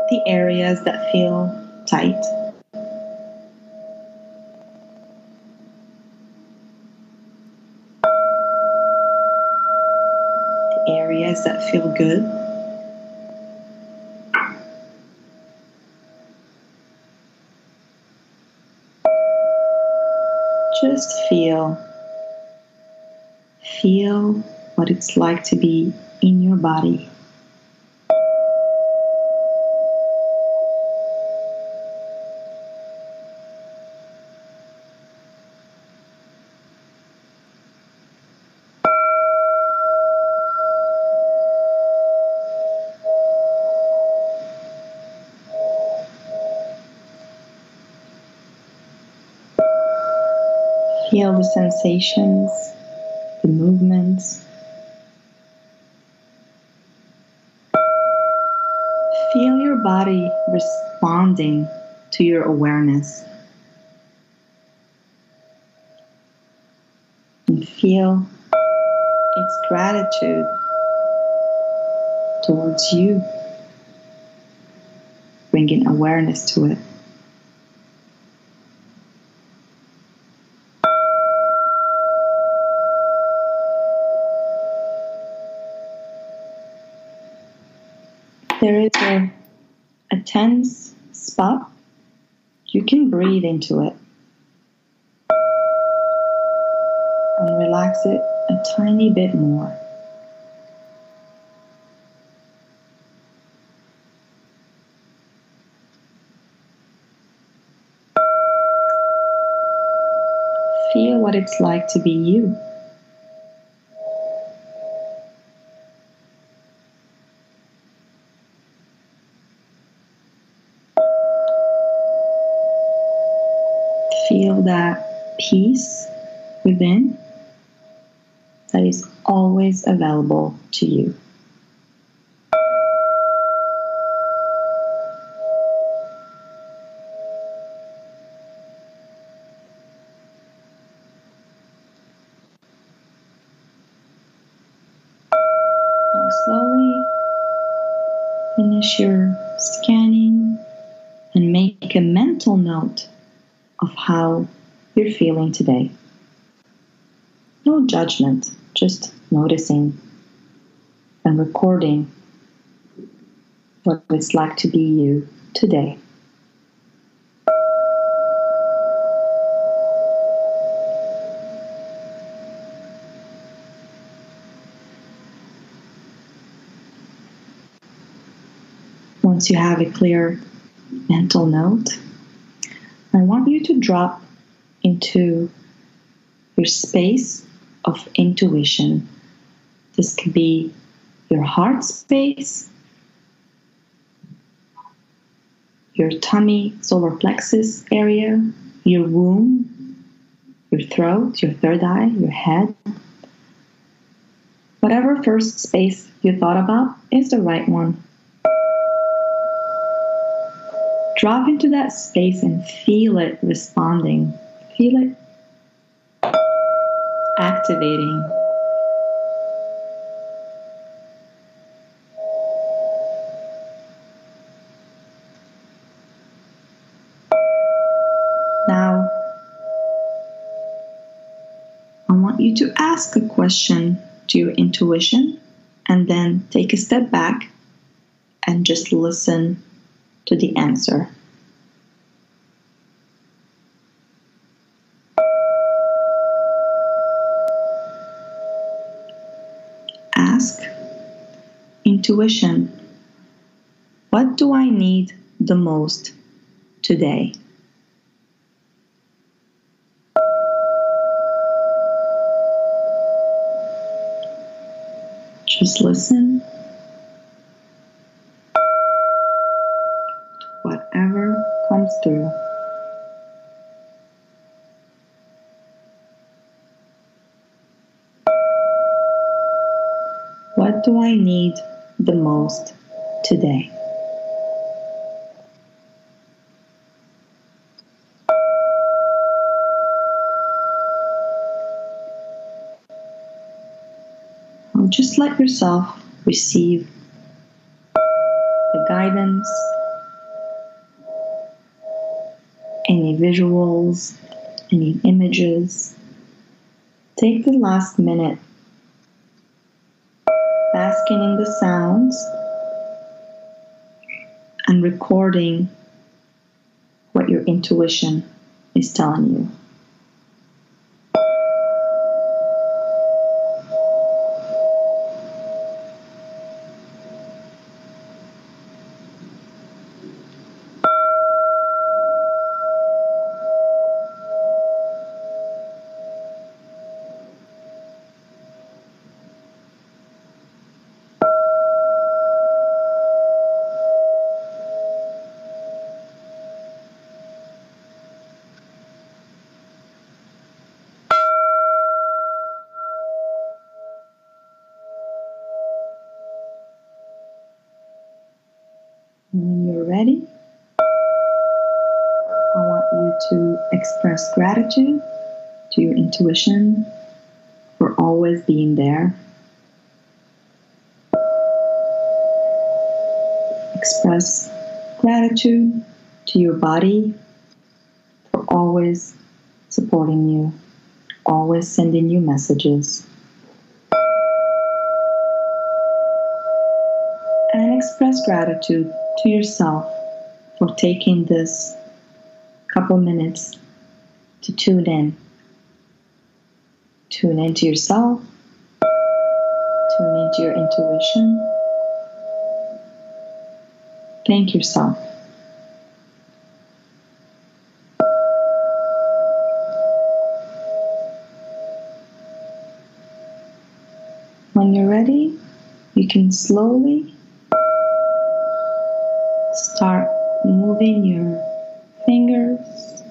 the areas that feel tight. The areas that feel good. Just feel. Feel what it's like to be in your body. Sensations, the movements. Feel your body responding to your awareness. And feel its gratitude towards you, bringing awareness to it. There is a, a tense spot, you can breathe into it and relax it a tiny bit more. Feel what it's like to be you. feel that peace within that is always available to you. Now slowly finish your scanning and make a mental note of how you're feeling today. No judgment, just noticing and recording what it's like to be you today. Once you have a clear mental note, I want you to drop into your space of intuition. This could be your heart space, your tummy, solar plexus area, your womb, your throat, your third eye, your head. Whatever first space you thought about is the right one. drop into that space and feel it responding. Feel it activating. Ask a question to your intuition and then take a step back and just listen to the answer. Ask intuition what do I need the most today? Just listen to whatever comes through. What do I need the most today? let yourself receive the guidance, any visuals, any images. Take the last minute basking in the sounds and recording what your intuition is telling you. Gratitude to your intuition for always being there. Express gratitude to your body for always supporting you, always sending you messages. And express gratitude to yourself for taking this couple minutes to tune in. Tune into yourself, tune into your intuition. Thank yourself. When you're ready, you can slowly start moving your fingers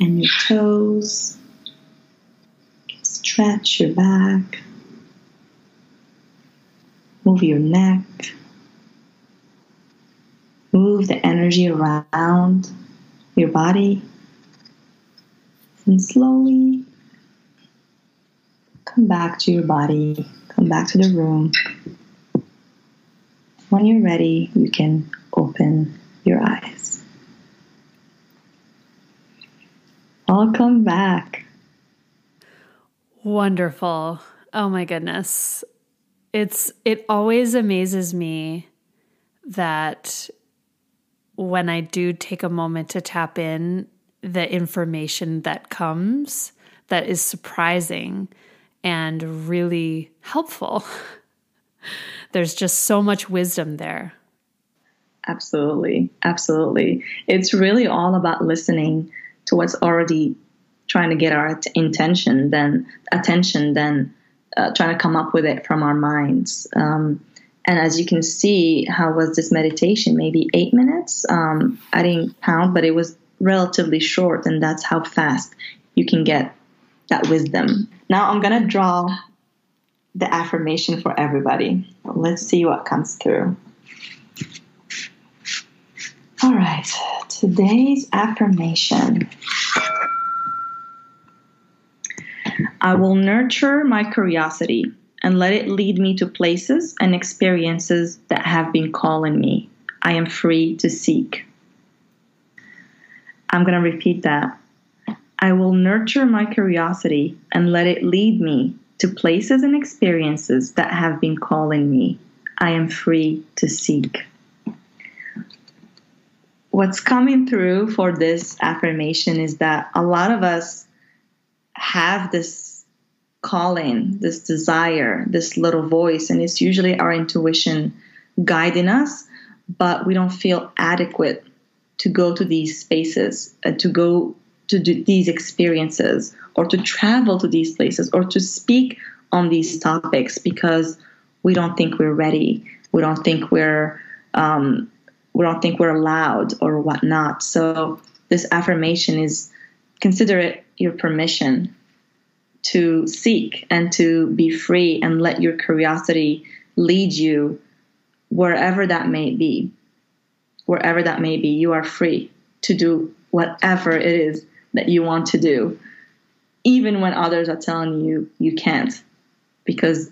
and your toes. Stretch your back. Move your neck. Move the energy around your body. And slowly come back to your body. Come back to the room. When you're ready, you can open your eyes. Welcome back. Wonderful. Oh my goodness. It's it always amazes me that when I do take a moment to tap in the information that comes that is surprising and really helpful. There's just so much wisdom there. Absolutely. Absolutely. It's really all about listening to what's already trying to get our intention, then attention, then uh, trying to come up with it from our minds. Um, and as you can see, how was this meditation? Maybe eight minutes. Um, I didn't count, but it was relatively short, and that's how fast you can get that wisdom. Now I'm gonna draw the affirmation for everybody. Let's see what comes through. All right, today's affirmation. I will nurture my curiosity and let it lead me to places and experiences that have been calling me. I am free to seek. I'm going to repeat that. I will nurture my curiosity and let it lead me to places and experiences that have been calling me. I am free to seek. What's coming through for this affirmation is that a lot of us have this calling, this desire, this little voice, and it's usually our intuition guiding us, but we don't feel adequate to go to these spaces, uh, to go to these experiences, or to travel to these places, or to speak on these topics because we don't think we're ready. We don't think we're um, we don't think we're allowed or whatnot. So this affirmation is consider it your permission to seek and to be free and let your curiosity lead you wherever that may be. Wherever that may be, you are free to do whatever it is that you want to do, even when others are telling you you can't, because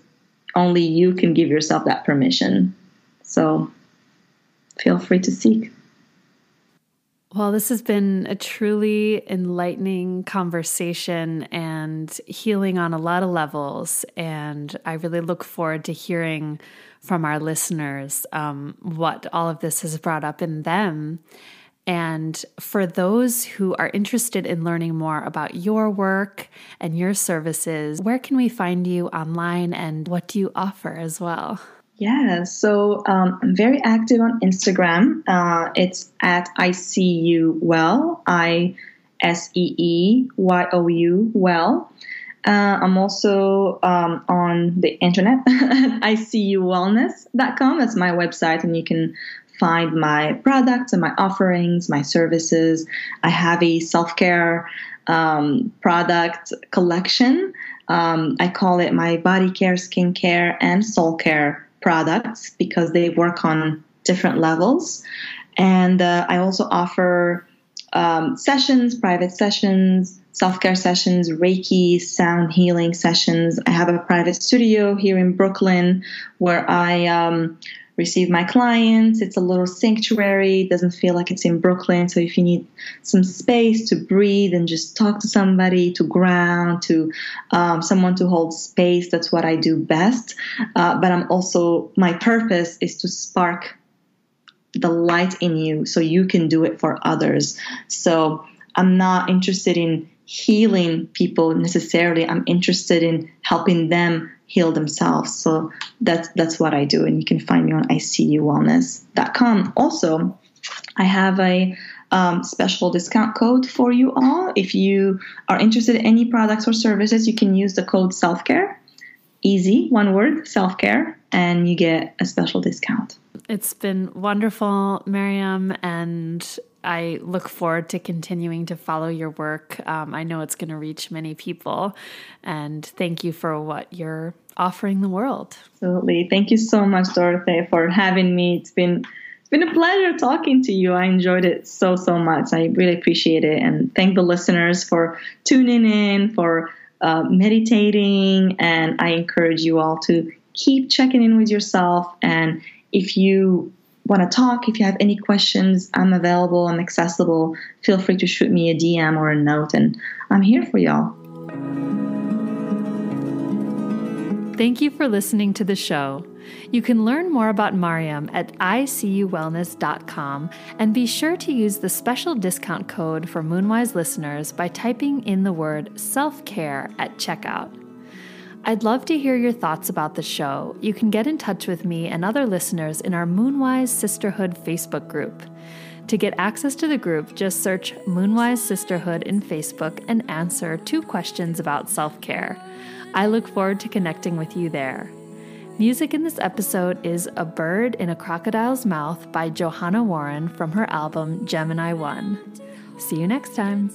only you can give yourself that permission. So feel free to seek. Well, this has been a truly enlightening conversation and healing on a lot of levels. And I really look forward to hearing from our listeners um, what all of this has brought up in them. And for those who are interested in learning more about your work and your services, where can we find you online and what do you offer as well? Yeah, so um, I'm very active on Instagram. Uh, it's at I see you well, I S E E Y O U well. Uh, I'm also um, on the internet at icuwellness.com. That's my website, and you can find my products and my offerings, my services. I have a self care um, product collection. Um, I call it my body care, skin care, and soul care products because they work on different levels. And uh, I also offer um, sessions, private sessions, self care sessions, Reiki, sound healing sessions. I have a private studio here in Brooklyn where I um, receive my clients. It's a little sanctuary. It doesn't feel like it's in Brooklyn. So if you need some space to breathe and just talk to somebody, to ground, to um, someone to hold space, that's what I do best. Uh, but I'm also, my purpose is to spark the light in you so you can do it for others. So I'm not interested in healing people necessarily. I'm interested in helping them heal themselves. So that's that's what I do, and you can find me on icuwellness.com. Also, I have a um, special discount code for you all. If you are interested in any products or services, you can use the code self-care. Easy, one word, self-care, and you get a special discount. It's been wonderful, Miriam, and I look forward to continuing to follow your work. Um, I know it's going to reach many people. And thank you for what you're offering the world. Absolutely. Thank you so much, Dorothy, for having me. It's been it's been a pleasure talking to you. I enjoyed it so so much. I really appreciate it, and thank the listeners for tuning in, for uh, meditating, and I encourage you all to keep checking in with yourself. And if you want to talk, if you have any questions, I'm available, I'm accessible. Feel free to shoot me a DM or a note, and I'm here for y'all. Thank you for listening to the show. You can learn more about Mariam at icuwellness.com and be sure to use the special discount code for Moonwise listeners by typing in the word self care at checkout. I'd love to hear your thoughts about the show. You can get in touch with me and other listeners in our Moonwise Sisterhood Facebook group. To get access to the group, just search Moonwise Sisterhood in Facebook and answer two questions about self care. I look forward to connecting with you there. Music in this episode is A Bird in a Crocodile's Mouth by Johanna Warren from her album Gemini One. See you next time.